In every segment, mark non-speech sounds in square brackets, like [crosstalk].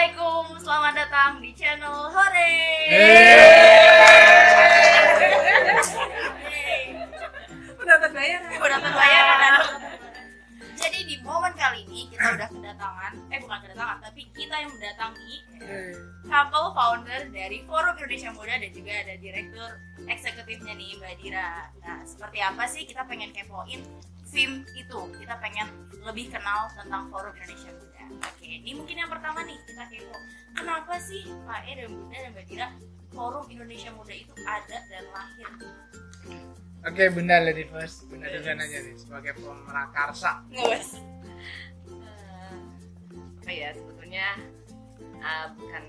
Assalamualaikum, selamat datang di channel Hore. Pendapat bayar. Penonton bayaran. Jadi di momen kali ini kita udah kedatangan, eh bukan kedatangan, tapi kita yang mendatangi couple founder dari Forum Indonesia Muda dan juga ada direktur eksekutifnya nih Mbak Dira. Nah, seperti apa sih kita pengen kepoin film itu? Kita pengen lebih kenal tentang Forum Indonesia Muda. Oke, ini mungkin yang pertama nih kita kepo. Kenapa sih Pak E dan Bunda dan Mbak Dira Forum Indonesia Muda itu ada dan lahir? Oke, Bunda Lady First. Bunda dulu nanya nih sebagai pemerakarsa. Ngeles. Eh, apa ya sebetulnya eh, bukan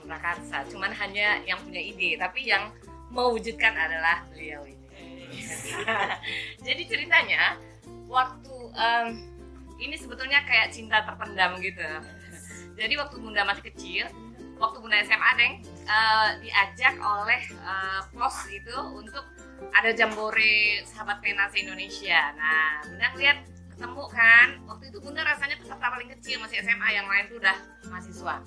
prakarsa, cuman hanya yang punya ide, tapi yang mewujudkan adalah beliau ini. [laughs] Jadi ceritanya waktu em, ini sebetulnya kayak cinta terpendam gitu. Jadi waktu Bunda masih kecil, waktu Bunda SMA deng eh, diajak oleh eh, pos itu untuk ada jambore sahabat pena se Indonesia. Nah, Bunda ngeliat ketemu kan, waktu itu Bunda rasanya peserta paling kecil masih SMA, yang lain tuh udah mahasiswa.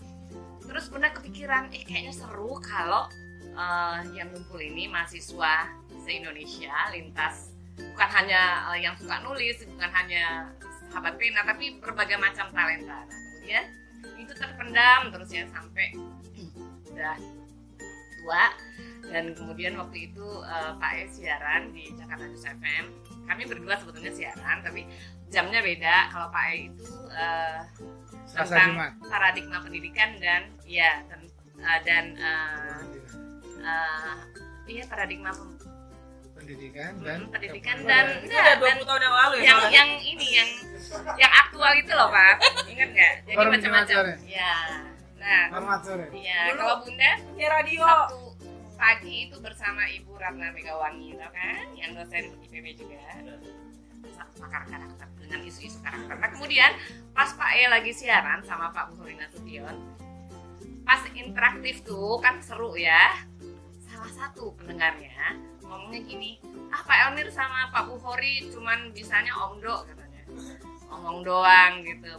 Terus Bunda kepikiran, eh kayaknya seru kalau eh, yang ngumpul ini mahasiswa se Indonesia lintas bukan hanya eh, yang suka nulis, bukan hanya sahabat pena, tapi berbagai macam talenta. Nah, kemudian itu terpendam terus ya sampai udah tua dan kemudian waktu itu eh, Pak E siaran di Jakarta News FM kami berdua sebetulnya siaran tapi jamnya beda kalau Pak E itu Selasa tentang Jumat. paradigma pendidikan dan ya ten- eh, dan eh, eh, iya paradigma pem- Pendidikan dan pendidikan dan Itu enggak, udah dan 20 tahun yang lalu ya yang soalnya. yang ini yang yang aktual itu loh Pak ingat nggak jadi macam-macam ya nah sore. Iya, kalau Bunda Ya radio. Sabtu pagi itu bersama Ibu Ratna Megawangi, tau kan? Yang dosen IPB juga. Pakar karakter dengan isu-isu karakter. Nah kemudian pas Pak E lagi siaran sama Pak Buhori Nasution, pas interaktif tuh kan seru ya. Salah satu pendengarnya ngomongnya gini, ah Pak Elmir sama Pak Buhori cuman bisanya omdo katanya. Ngomong doang gitu,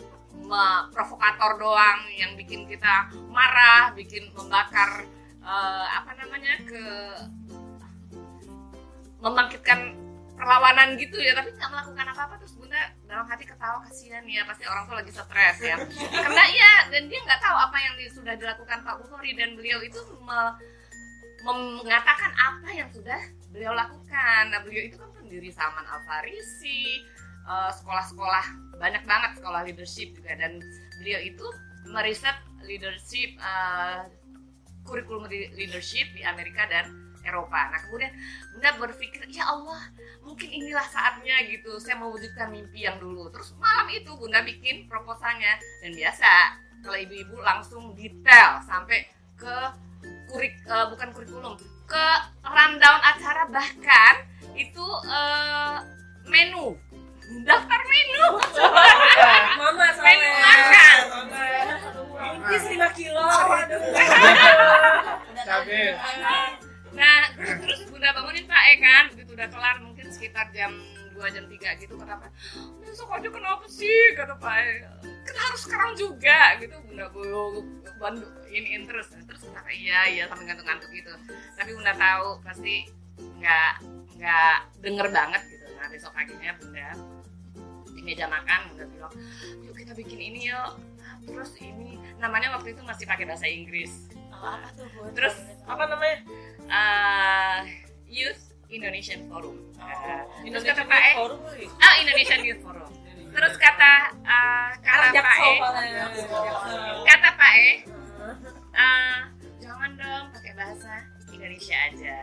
provokator doang yang bikin kita marah, bikin membakar eh, apa namanya ke membangkitkan perlawanan gitu ya tapi nggak melakukan apa-apa terus bunda dalam hati ketawa kasihan ya pasti orang tuh lagi stres ya karena ya dan dia nggak tahu apa yang sudah dilakukan Pak Bukhari dan beliau itu me- mengatakan apa yang sudah beliau lakukan nah beliau itu kan pendiri Salman Al Farisi eh, sekolah-sekolah banyak banget sekolah leadership juga dan beliau itu meriset leadership eh, kurikulum leadership di Amerika dan Eropa. Nah kemudian Bunda berpikir ya Allah mungkin inilah saatnya gitu saya mewujudkan mimpi yang dulu. Terus malam itu Bunda bikin proposalnya dan biasa kalau ibu-ibu langsung detail sampai ke kurik eh, bukan kurikulum ke rundown acara bahkan itu eh, menu daftar menu Mama [laughs] menu soalnya. makan Intis 5 kilo. Aduh. [laughs] Cabe. Nah, terus Bunda bangunin Pak E kan, begitu udah kelar mungkin sekitar jam 2 jam 3 gitu kata Pak. Besok aja kenapa sih kata Pak E. Kan harus sekarang juga gitu Bunda gue bantu ini terus terus kata iya iya sampai ngantuk-ngantuk gitu. Tapi Bunda tahu pasti nggak nggak denger banget gitu. Nah besok paginya Bunda di meja makan Bunda bilang, yuk kita bikin ini yuk. Terus ini namanya waktu itu masih pakai bahasa Inggris. Oh, apa tuh Bun? Terus Apa namanya? uh, Youth Indonesian Forum. Uh, terus kata Indonesia Pak E, ah Indonesian Youth Forum. Terus kata uh, kata Pak E, kata Pak E, uh, jangan dong pakai bahasa Indonesia aja.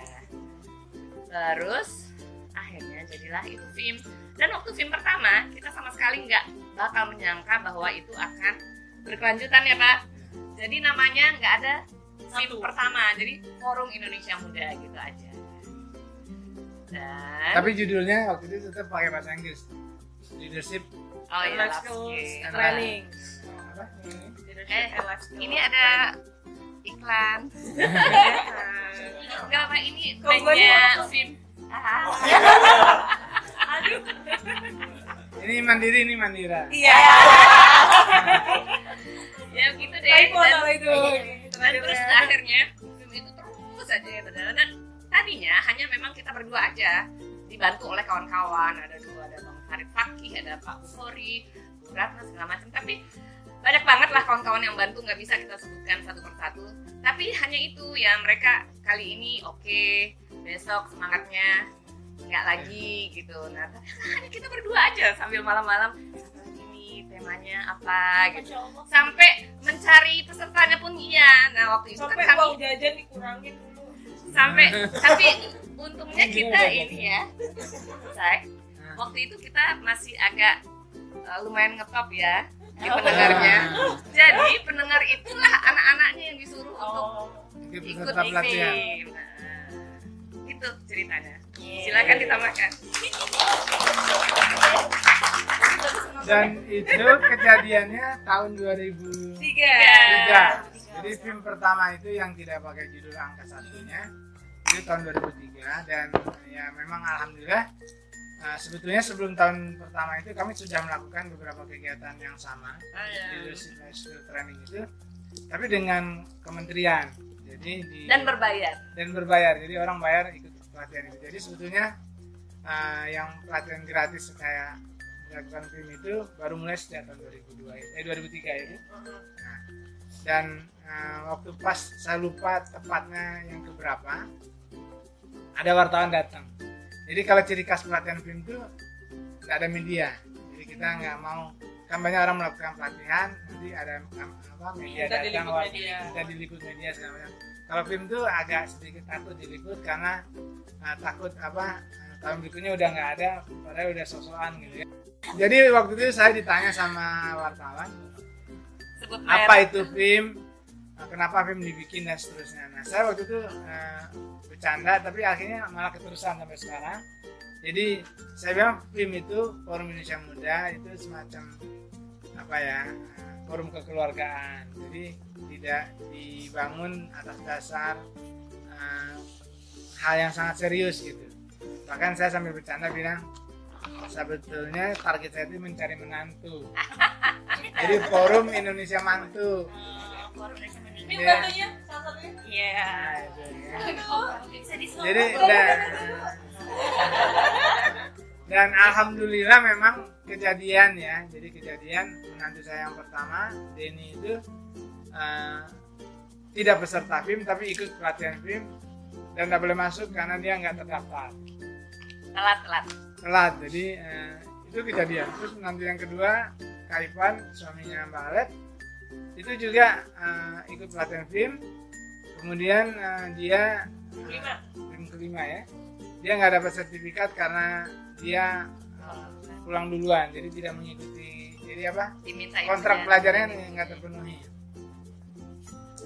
Terus akhirnya jadilah itu film. Dan waktu film pertama kita sama sekali nggak bakal menyangka bahwa itu akan berkelanjutan ya Pak. Jadi namanya nggak ada film Satu. pertama, jadi Forum Indonesia Muda gitu aja. Dan Tapi judulnya waktu itu tetap pakai bahasa Inggris. Leadership oh iya, skills skill. training. apa? Eh, and life skills. Ini ada iklan. [laughs] Enggak apa ini. Ah. Aduh. Ini mandiri, ini mandira. Iya. [laughs] ya gitu deh Typo dan, itu. dan terus akhirnya film itu terus aja ya dan, dan tadinya hanya memang kita berdua aja dibantu oleh kawan-kawan ada dua ada bang Farid Fakih ada Pak Bukhori Bu Ratna segala macam tapi banyak banget lah kawan-kawan yang bantu nggak bisa kita sebutkan satu persatu tapi hanya itu ya mereka kali ini oke besok semangatnya nggak lagi gitu. Nah tapi [laughs] hanya kita berdua aja sambil malam-malam "Satu nih temanya apa? Gitu. sampai mencari pesertanya pun iya. Nah waktu itu Sampai kan kami jajan dikurangin dulu. sampai [laughs] tapi untungnya kita ini ya saya Nah, waktu itu kita masih agak uh, lumayan ngetop ya di Oh. pendengarnya jadi pendengar itulah anak-anaknya yang disuruh untuk Oh. itu ikut pelatihan ini nah, itu ceritanya Iya. silakan ditambahkan dan itu kejadiannya tahun 2003 Tiga. Tiga. jadi film pertama itu yang tidak pakai judul angka satunya itu tahun 2003 dan ya memang alhamdulillah uh, sebetulnya sebelum tahun pertama itu kami sudah melakukan beberapa kegiatan yang sama di Leadership Life Skill Training itu tapi dengan kementerian. Jadi di dan berbayar. Dan berbayar. Jadi orang bayar ikut pelatihan itu. Jadi sebetulnya uh, yang pelatihan gratis kayak dilakukan film itu baru mulai sejak tahun 2002 eh 2003 itu. Nah, dan uh, waktu pas saya lupa tepatnya yang keberapa ada wartawan datang jadi kalau ciri khas pelatihan film itu nggak ada media. Jadi kita nggak mau kan banyak orang melakukan pelatihan nanti ada apa media Kita datang diliput wah, media. kita diliput media segala macam. Kalau film tuh agak sedikit takut diliput karena uh, takut apa uh, tahun berikutnya udah nggak ada padahal udah sosokan gitu ya. Jadi waktu itu saya ditanya sama wartawan sebut apa itu film kenapa film dibikin dan seterusnya. Nah saya waktu itu uh, bercanda tapi akhirnya malah keterusan sampai sekarang. Jadi saya bilang film itu forum Indonesia Muda itu semacam apa ya forum kekeluargaan. Jadi tidak dibangun atas dasar uh, hal yang sangat serius gitu. Bahkan saya sambil bercanda bilang sebetulnya target saya itu mencari menantu. [laughs] Jadi forum Indonesia Mantu. Oh. Ini Iya. bantunya salah satunya. Iya. Bisa disuruh. jadi dan dan alhamdulillah memang kejadian ya jadi kejadian menantu saya yang pertama Denny itu eh, tidak peserta film tapi ikut pelatihan film dan tidak boleh masuk karena dia nggak terdaftar telat telat telat jadi eh, itu kejadian terus menantu yang kedua Kaipan suaminya Mbak Alet itu juga eh, ikut pelatihan film. Kemudian eh, dia Lima. film kelima ya. Dia nggak dapat sertifikat karena dia eh, pulang duluan. Jadi tidak mengikuti jadi apa? Diminta kontrak izinnya. pelajarannya nggak terpenuhi.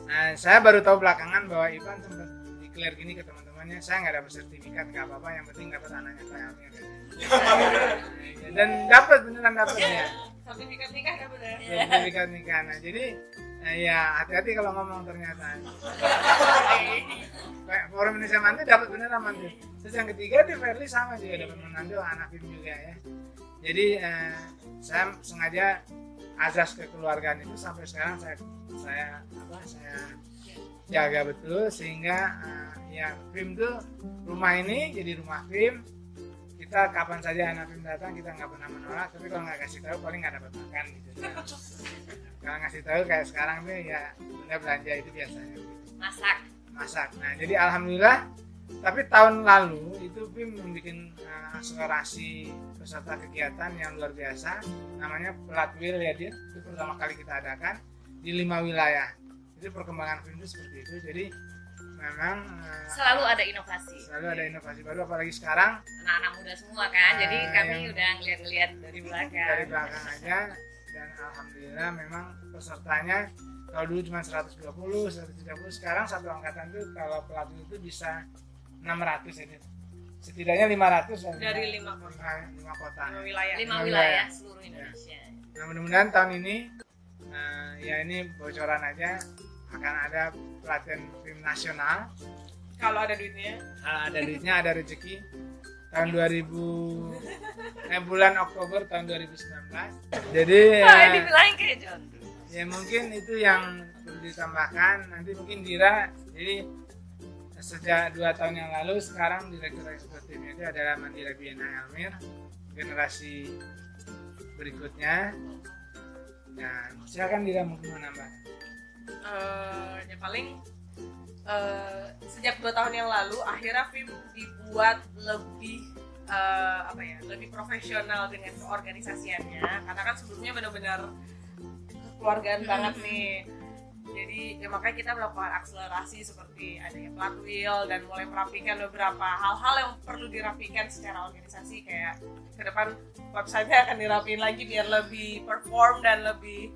Nah saya baru tahu belakangan bahwa Ivan sempat declare gini ke teman-temannya saya nggak dapat sertifikat nggak apa-apa yang penting dapat anaknya saya [laughs] dan dapat beneran dapat ya Sertifikat nikah dapat ya. sertifikat nikah nah jadi eh, ya hati-hati kalau ngomong ternyata. Kayak forum Indonesia mantu dapat beneran mantu terus yang ketiga di Verly sama juga dapat menantu anak film juga ya. Jadi eh, saya sengaja azas kekeluargaan itu sampai sekarang saya saya apa saya jaga betul sehingga eh, ya film tuh rumah ini jadi rumah film kita kapan saja anak film datang kita nggak pernah menolak. Tapi kalau nggak kasih tahu paling nggak dapat makan gitu. Kalau ngasih tahu kayak sekarang tuh ya bunda belanja itu biasanya. Gitu masak. Masak. Nah, jadi alhamdulillah tapi tahun lalu itu BIM membuat uh, akselerasi peserta kegiatan yang luar biasa. Namanya Pelatwil ya dia itu pertama kali kita adakan di lima wilayah. Itu perkembangan film itu seperti itu. Jadi memang uh, selalu ada inovasi selalu ada inovasi baru apalagi sekarang anak-anak muda semua kan Ah, jadi kami udah ngeliat-ngeliat dari belakang dari belakang aja dan alhamdulillah memang pesertanya kalau dulu cuma 120, 130 sekarang satu angkatan tuh kalau pelatih itu bisa 600 ini setidaknya 500 lah. Dari lima kota. lima, lima kota Lima wilayah. lima Lima wilayah wilayah. seluruh Indonesia nah mudah-mudahan tahun ini eh, ya ini bocoran aja akan ada pelatihan film nasional Kalau ada duitnya. kalau ada duitnya ada rezeki. Tahun 2000 eh bulan Oktober tahun 2019 jadi Wah, dibilangin kayak John. ya mungkin itu yang perlu ditambahkan. Nanti mungkin Dira jadi sejak dua tahun yang lalu sekarang direktur eksekutifnya itu adalah Mandira Biena Elmir generasi berikutnya. Dan silakan Dira mungkin mau nambah. Eh, ya paling eh, sejak dua tahun yang lalu akhirnya film dibuat lebih eh, apa ya lebih profesional dengan keorganisasiannya. Karena kan sebelumnya benar-benar kekeluargaan banget nih. Jadi ya makanya kita melakukan akselerasi seperti adanya plat wheel dan mulai merapikan beberapa hal-hal yang perlu dirapikan secara organisasi. Kayak ke depan websitenya akan dirapiin lagi biar lebih perform dan lebih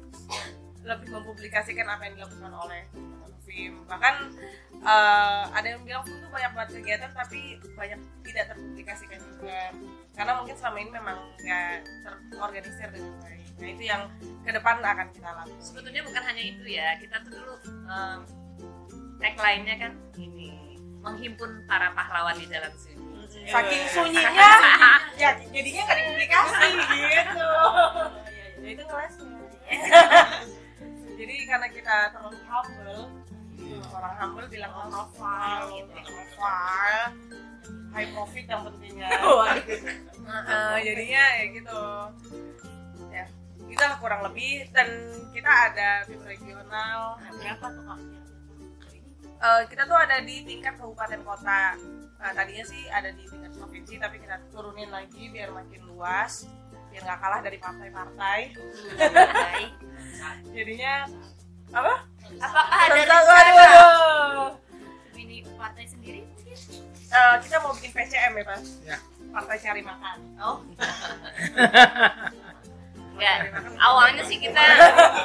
lebih mempublikasikan apa yang dilakukan oleh film. Bahkan eh, ada yang bilang film tuh banyak banget kegiatan tapi banyak tidak terpublikasikan juga. Karena mungkin selama ini memang nggak terorganisir dengan baik. Nah itu yang ke depan akan kita lakukan. Sebetulnya bukan hanya itu ya, kita tuh dulu um, tagline-nya kan ini menghimpun para pahlawan di dalam sini. saking [laughs] sunyinya. Ya jadinya nggak dipublikasi gitu. Ya itu ngelesnya [laughs] jadi karena kita terlalu humble orang humble bilang low profile gitu low profile high profit yang pentingnya [laughs] Heeh, jadinya ya gitu. Ya kita kurang lebih. Dan kita ada tim regional. Berapa tuh kak? Eh, kita tuh ada di tingkat kabupaten kota. Nah, tadinya sih ada di tingkat provinsi, tapi kita turunin lagi biar makin luas, biar nggak kalah dari partai-partai. Baik. [laughs] Jadinya apa? apakah ada Tentang- rencana waduh. ini partai sendiri mungkin Eh, kita mau bikin PCM ya, Pak? Ya. Partai cari makan. oh [laughs] Enggak, awalnya sih kita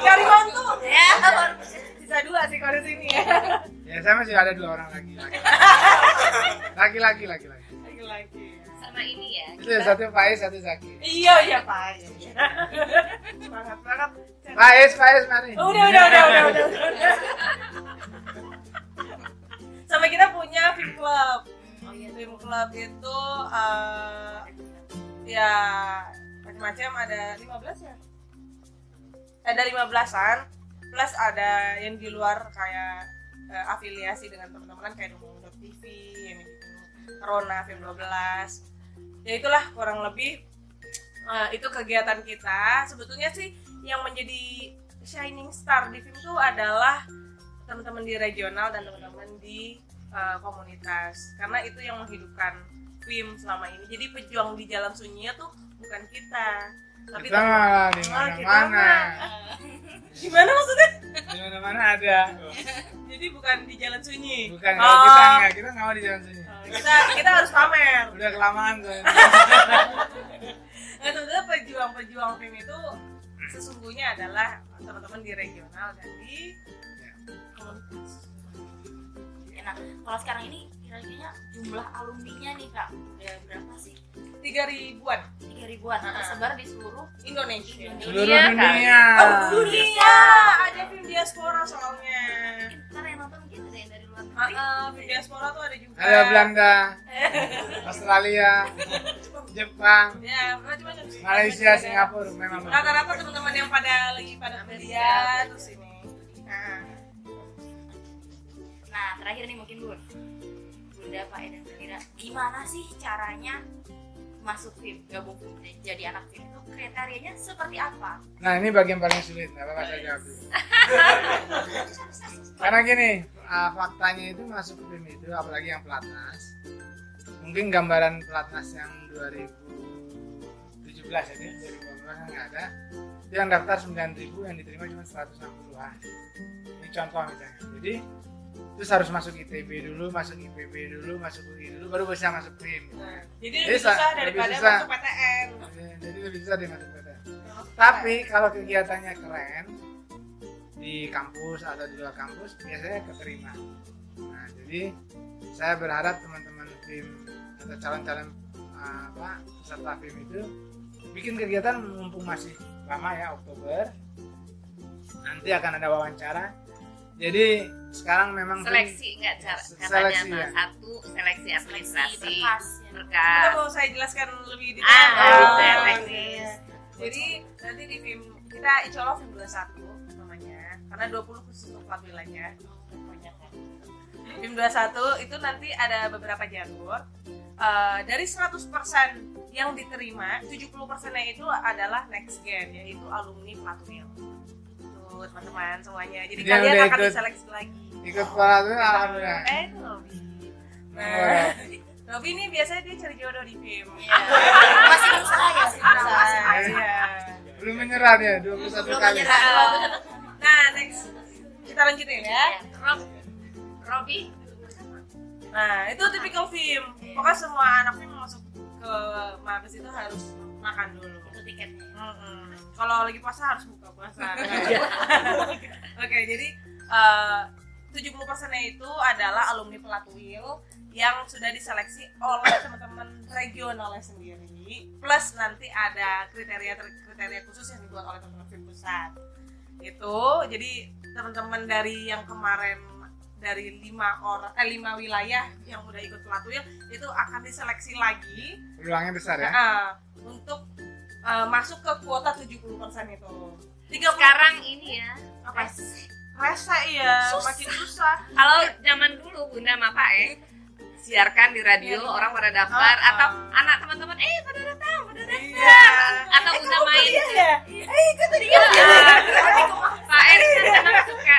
Cari mantu. ya Sisa dua sih kalau di sini ya. ya saya masih ada dua orang lagi [laughs] lagi lagi lagi lagi Lagi-lagi. sama ini ya. itu satu Faiz satu Zaki Iya, iya, Pak. Iya, iya. Semangat banget. Faiz Faiz mari Udah, udah, udah, udah, udah, udah. Sampai kita punya film club. oh iya Film club itu eh, ya macam-macam ada 15 ya? Ada 15-an plus ada yang di luar kayak eh, afiliasi dengan teman-teman kayak Dumung TV, yang bikin Corona Film 12. Ya itulah kurang lebih eh, itu kegiatan kita. Sebetulnya sih yang menjadi shining star di film itu adalah teman-teman di regional dan teman-teman di uh, komunitas. Karena itu yang menghidupkan film selama ini. Jadi pejuang di jalan sunyinya tuh bukan kita. Tapi kita malah di kita mana-mana. mah. [laughs] gimana maksudnya? Di mana-mana ada. Jadi bukan di jalan sunyi? Bukan Oh. kalau kita nggak kita nggak mau di jalan sini Uh, kita kita harus pamer. Udah kelamaan tuh. [laughs] Nggak sebetulnya pejuang-pejuang film itu sesungguhnya adalah teman-teman di regional dan di komunitas Ya, nah kalau sekarang ini kira-kira jumlah alumninya nih kak udah berapa sih? Tiga ribuan. Tiga ribuan Ah. tersebar di seluruh Indonesia. Seluruh Dunia dunia. Oh, dunia. Ada film diaspora soalnya. Karena yang nonton mungkin ada yang dari luar negeri. ah, film diaspora tuh ada juga. Ada Belanda. [laughs] Australia [laughs] Jepang. Ya Malaysia Singapura memang. Rata-rata teman-teman yang pada lagi pada kuliah terus ini. Nah, nah terakhir nih mungkin bun bunda pak Eden kira gimana sih caranya masuk film gabung film jadi anak film itu? Kriterianya seperti apa? Nah ini bagian paling sulit, apa-apa saya jawab. [laughs] Karena gini, ah, faktanya itu masuk film itu, apalagi yang pelatnas. Mungkin gambaran pelatnas yang 2017 ya, ini 2018 kan nggak ada. Itu yang daftar 9.000, yang diterima cuma 160-an. Ini contoh misalnya. Jadi terus harus masuk ITB dulu, masuk IPB dulu, masuk UI dulu, baru bisa masuk film. nah, jadi Jadi lebih sa- susah lebih daripada susah. masuk PTN Jadi lebih susah dia masuk PTN. Tapi kalau kegiatannya keren di kampus atau di luar kampus biasanya keterima. Nah, jadi saya berharap teman-teman film atau calon-calon uh, apa peserta film itu bikin kegiatan mumpung masih lama ya Oktober. Nanti akan ada wawancara. Jadi sekarang memang seleksi nggak cara Se- katanya seleksi, ya. satu seleksi Seleksi administrasi berkas ya. berkas Kita mau saya jelaskan lebih detail. ah Oh, detail iya. teknis Jadi nanti di film kita insya Allah film 21 namanya karena 20 khusus untuk wilayah. Film 21 itu nanti ada beberapa jalur. Eh, dari 100% yang diterima, 70% nya itu adalah next gen yaitu alumni Platwil. Tuh teman-teman semuanya. Jadi Dia kalian akan ikut. diseleksi lagi. ikut para tuh alhamdulillah Eh, itu Robi. Nah, [laughs] ini biasanya dia cari jodoh di film. Iya. Masih berusaha ya, masih berusaha. Iya. belum menyerah dia 21 Belum kali menyerah. Nah, next kita lanjutin ya. Rob Robi Nah, itu tipikal film. Pokoknya semua anak film masuk ke Mabes itu harus makan dulu. Itu tiketnya. Mm-mm. Kalau lagi puasa harus buka puasa. [laughs] [laughs] Oke, jadi eh, 70%-nya itu adalah alumni Pelatwil yang sudah diseleksi oleh teman-teman regionalnya sendiri. Plus nanti ada kriteria-kriteria khusus yang dibuat oleh teman-teman film pusat. Itu jadi teman-teman dari yang kemarin dari lima orang eh lima wilayah yang udah ikut Pelatwil itu akan diseleksi lagi peluangnya besar ya Nah, untuk uh, masuk ke kuota 70% itu. 30 sekarang ini ya apa? res. Rasa iya, Susah. makin susah. kalau zaman dulu bunda sama pak eh siarkan di radio Iya. orang pada daftar Ah, atau anak teman-teman eh pada datang pada datang Iya. atau bunda main Iya. Eh, ikut tadi Iya. Pak Erik kan kadang suka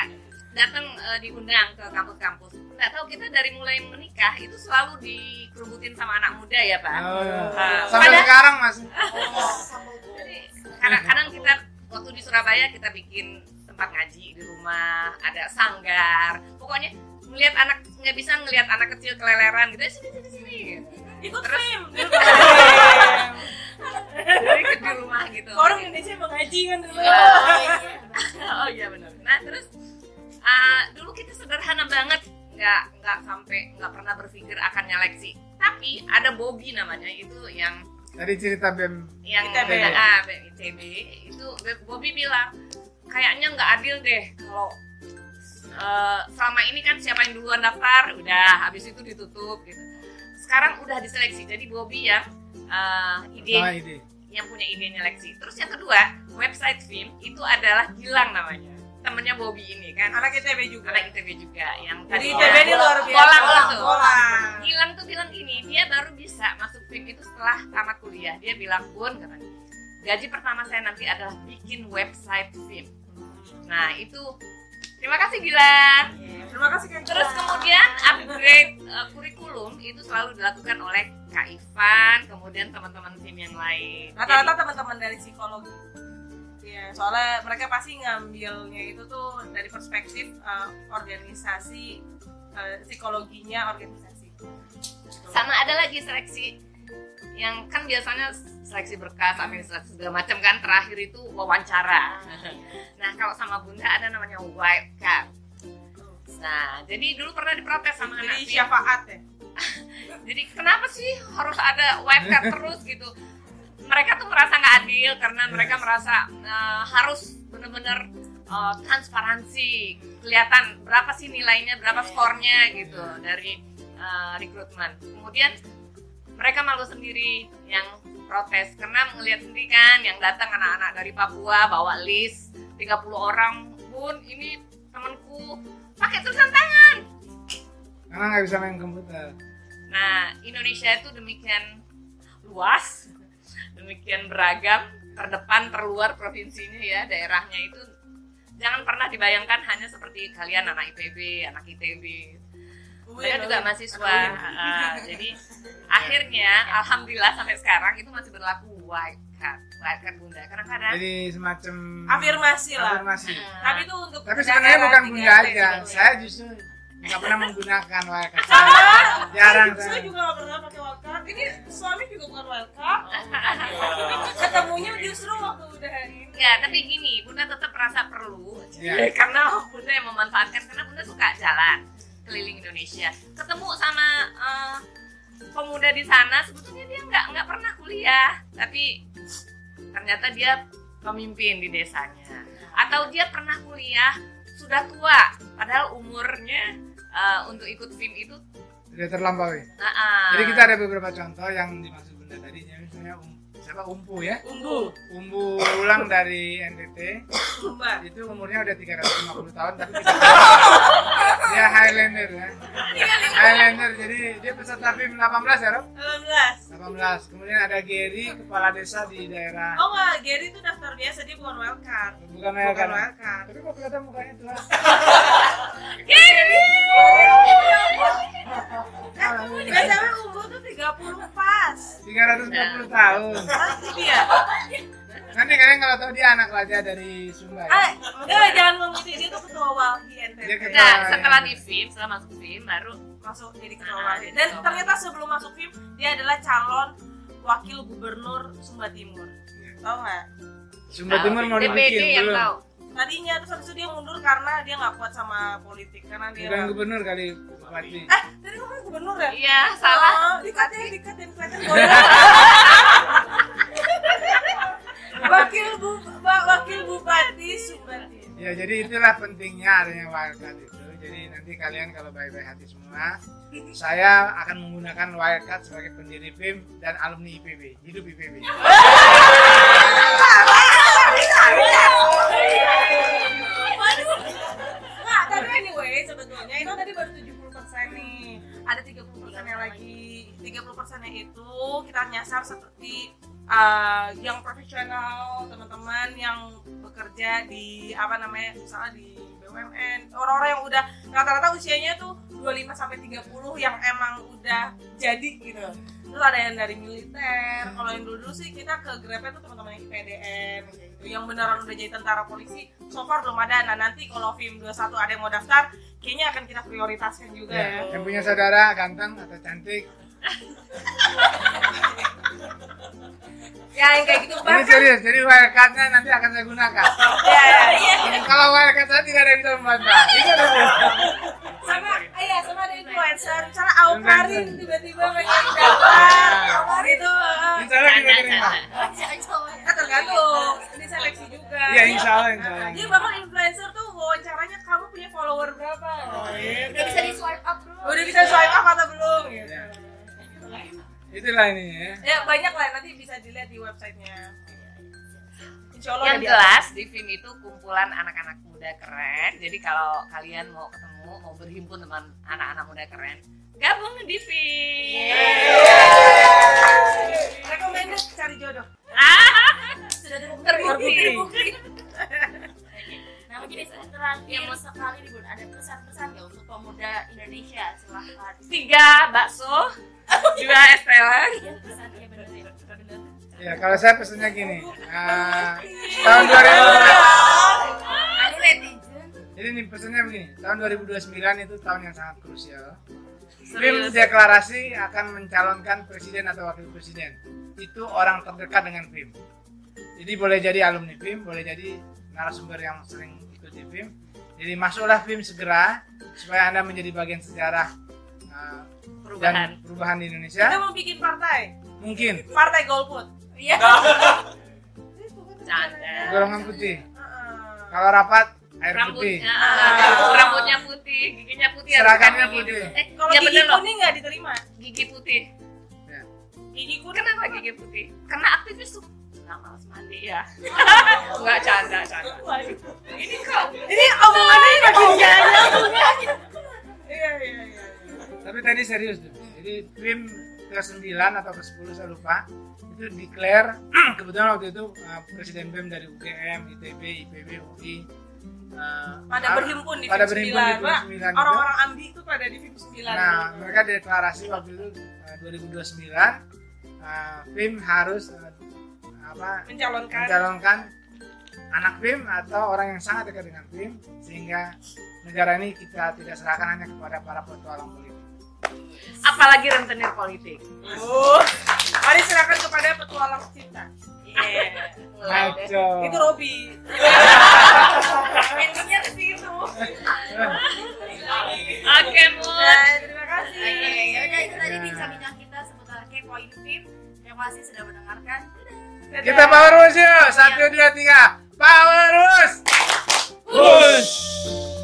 datang eh, diundang ke kampus-kampus. Nggak tahu kita dari mulai menikah itu selalu dikerubutin sama anak muda ya Pak. Oh, iya. Ah, sampai pada- sekarang masih Jadi kadang-kadang kita waktu di Surabaya kita bikin tempat ngaji di rumah, ada sanggar. Pokoknya melihat anak nggak bisa ngelihat anak kecil keleleran gitu, "Eh, sini sini sini. Ikut Terus- film. [laughs] Jadi ikut di rumah gitu. Orang Indonesia mengaji kan dulu. [laughs] oh iya benar. Nah terus uh, dulu kita sederhana banget, nggak nggak sampai nggak pernah berpikir akan nyeleksi. Tapi ada Bobby namanya itu yang tadi cerita bem yang ITB. ah, BEM ITB itu Bobby bilang kayaknya nggak adil deh kalau uh, selama ini kan siapa yang duluan daftar udah habis itu ditutup gitu. Sekarang udah diseleksi jadi Bobby yang uh, ide ide yang punya ide nyeleksi. Terus yang kedua, website film itu adalah Gilang namanya. Temennya Bobby ini kan. Anak ITB juga. Anak ITB juga yang tadi ITB ini luar biasa. Bolang, itu. bolang. Gilang tuh bilang gini, dia baru bisa masuk film itu setelah tamat kuliah. Dia bilang, "Bun," katanya. Gaji pertama saya nanti adalah bikin website film. Nah, itu Terima kasih Gilang. Terima kasih Kak. Terus kemudian upgrade uh, kurikulum itu selalu dilakukan oleh Kak Ivan, kemudian teman-teman tim yang lain. rata-rata teman-teman dari psikologi. Iya, soalnya mereka pasti ngambilnya itu tuh dari perspektif uh, organisasi uh, psikologinya organisasi. sama ada lagi seleksi yang kan biasanya seleksi berkas administrasi segala macam kan terakhir itu wawancara [laughs] nah kalau sama bunda ada namanya wildcard nah jadi dulu pernah diprotes sama anak Jadi film. syafaat ya. [laughs] jadi kenapa sih harus ada wildcard terus gitu mereka tuh merasa nggak adil karena mereka merasa eh, harus benar-benar eh, transparansi kelihatan berapa sih nilainya berapa skornya gitu dari eh, rekrutmen. Kemudian mereka malu sendiri yang protes karena melihat sendiri kan yang datang anak-anak dari Papua bawa list 30 orang bun ini temanku. Pakai tulisan tangan. Karena nggak bisa main komputer. Nah, Indonesia itu demikian luas, demikian beragam, terdepan, terluar provinsinya ya, daerahnya itu jangan pernah dibayangkan hanya seperti kalian anak IPB, anak ITB. Saya juga mahasiswa. Ah, jadi akhirnya alhamdulillah sampai sekarang itu masih berlaku wildcard, wildcard bunda. Kadang-kadang jadi semacam Afirmasi lah. afirmasi Tapi itu untuk tapi sebenarnya bukan 3T bunda aja saya justru nggak pernah menggunakan wildcard Sama. jarang Saya juga gak pernah pakai wildcard. Ini suami juga bukan wildcard. Ketemunya justru waktu udah ini. Ya, tapi gini, Bunda tetap merasa perlu Iya. [laughs] karena Bunda yang memanfaatkan karena Bunda suka jalan keliling Indonesia. Ketemu sama eh, pemuda di sana sebetulnya dia nggak nggak pernah kuliah, tapi ternyata dia pemimpin di desanya. Atau dia pernah kuliah sudah tua padahal umurnya eh, untuk ikut film itu? Sudah terlampaui nah, ah. jadi kita ada beberapa contoh yang dimaksud bunda tadi misalnya um, siapa? Umpu ya? Umbu, umbu ulang dari NTT Umba. itu umurnya udah 350 tahun tapi bisa [laughs] dia Highlander ya? Highlander. Jadi dia peserta film 18 ya Rob? 18. 18 kemudian ada Gary kepala desa di daerah Oh enggak, Gary itu daftar biasa, dia bukan wildcard. bukan wildcard. tapi kok kelihatan mukanya tua [laughs] 340 tahun Hah, Iya. nanti kalian kalau tahu dia anak raja dari Sumba Ah, ya enggak, jangan ngomong itu. Dia tuh ketua Walhi NTT. Nah, setelah di film setelah masuk film baru masuk jadi ketua Ah, jadi Dan ketua ternyata sebelum masuk film, dia adalah calon wakil gubernur Sumba Timur. Tahu nggak? Sumba Timur mau DPD yang belum tahu Tadinya terus habis itu dia mundur karena dia nggak kuat sama politik karena dia bukan gubernur kali bupati Eh, tadi ngomong gubernur ya? iya salah Oh, dikat ya, dikat dan kelihatan wakil bu, wakil bupati Sumba Timur. Ya jadi itulah pentingnya adanya wildcard itu. Jadi nanti kalian kalau baik-baik hati semua, saya akan menggunakan wildcard sebagai pendiri PIM dan alumni IPB. Hidup IPB. Nggak, tapi anyway sebetulnya itu tadi baru 70% nih. Ada 30% nya lagi. 30% nya itu kita nyasar seperti uh, yang profesional, teman-teman yang bekerja di apa namanya? misalnya di BUMN, orang-orang yang udah rata-rata usianya tuh 25 sampai 30 yang emang udah jadi gitu. Terus ada yang dari militer. Kalau yang dulu-dulu sih kita ke Grabnya tuh teman-teman yang gitu. Yang beneran udah jadi tentara polisi. So far belum ada. Nah, nanti kalau film 21 ada yang mau daftar, kayaknya akan kita prioritaskan juga ya. Ya, yang punya saudara ganteng atau cantik. Ya, yang kayak gitu Ini bahkan serius. Jadi wildcardnya nanti akan saya gunakan. ya, ya, ya. Kalau wildcard saya tidak ada yang bisa membantah. Ada. sama iya sama ada influencer misalnya Aukarin tiba-tiba pengen daftar gitu kita Canda, terima. canda. kan tergantung ini seleksi juga Iya insya Allah insya Allah. Jadi bahkan influencer tuh wawancaranya kamu punya follower berapa? Oh, gitu. udah bisa di swipe up bro Udah bisa swipe up atau belum? Gitu. Ya. Itulah ini ya. Ya banyak lah nanti bisa dilihat di websitenya. Insya Allah yang jelas di film itu kumpulan anak-anak muda keren jadi kalau kalian mau ketemu mau berhimpun dengan anak-anak muda keren. Gabung di film Recommended cari jodoh. sudah terbukti Terbukti. nah mungkin terakhir sekali nih bun ada pesan-pesan nggak untuk pemuda Indonesia? Silahkan. Tiga bakso. Dua es teler ya pesan ya benar ya benar Ya kalau saya pesannya gini. eh, tahun 2000 tahun 2029 itu tahun yang sangat krusial. BIM Serius. deklarasi akan mencalonkan presiden atau wakil presiden. Itu orang terdekat dengan BIM. Jadi boleh jadi alumni BIM, boleh jadi narasumber yang sering ikuti BIM. Jadi masuklah BIM segera supaya Anda menjadi bagian sejarah uh, perubahan dan perubahan di Kita Indonesia. mau bikin partai, Mungkin partai golput. iya [laughs] golongan putih. Kalau rapat air putih. rambutnya ah, rambutnya putih giginya putih Seragamnya kami putih. gitu. eh Kalau ya gigi bener kuning nggak diterima. gigi putih Ya. Gigi kuning kenapa gigi putih karena aktivis tuh nggak malas mandi ya [laughs] nggak canda canda ini kok Ini omongannya makin jauh. Iya iya iya. Tapi tadi serius tuh. Jadi BIM ke-9 atau ke-10 saya lupa itu declare [clears throat] kebetulan waktu itu uh, presiden BIM dari UGM, ITB, IPB, UI uh, Pada berhimpun di pada FIM berhimpun di 9, Pak. FIM 9 itu. Orang-orang ambi itu pada di FIM 9. Nah, mereka deklarasi waktu itu uh, 2029 uh, BIM harus uh, apa mencalonkan mencalonkan anak BIM atau orang yang sangat dekat dengan BIM sehingga negara ini kita tidak serahkan hanya kepada para petualang politik. apalagi rentenir politik Oh, mari serahkan kepada petualang cinta. Ngaco. Itu Robi. [laughs] endingnya ke situ oke bu Nah, terima kasih. Oke, ya udah itu tadi bincang-bincang kita seputar K-Point Film. Terima kasih sudah mendengarkan. Dadah. Kita power yuk. Satu, dua, tiga. Power Push.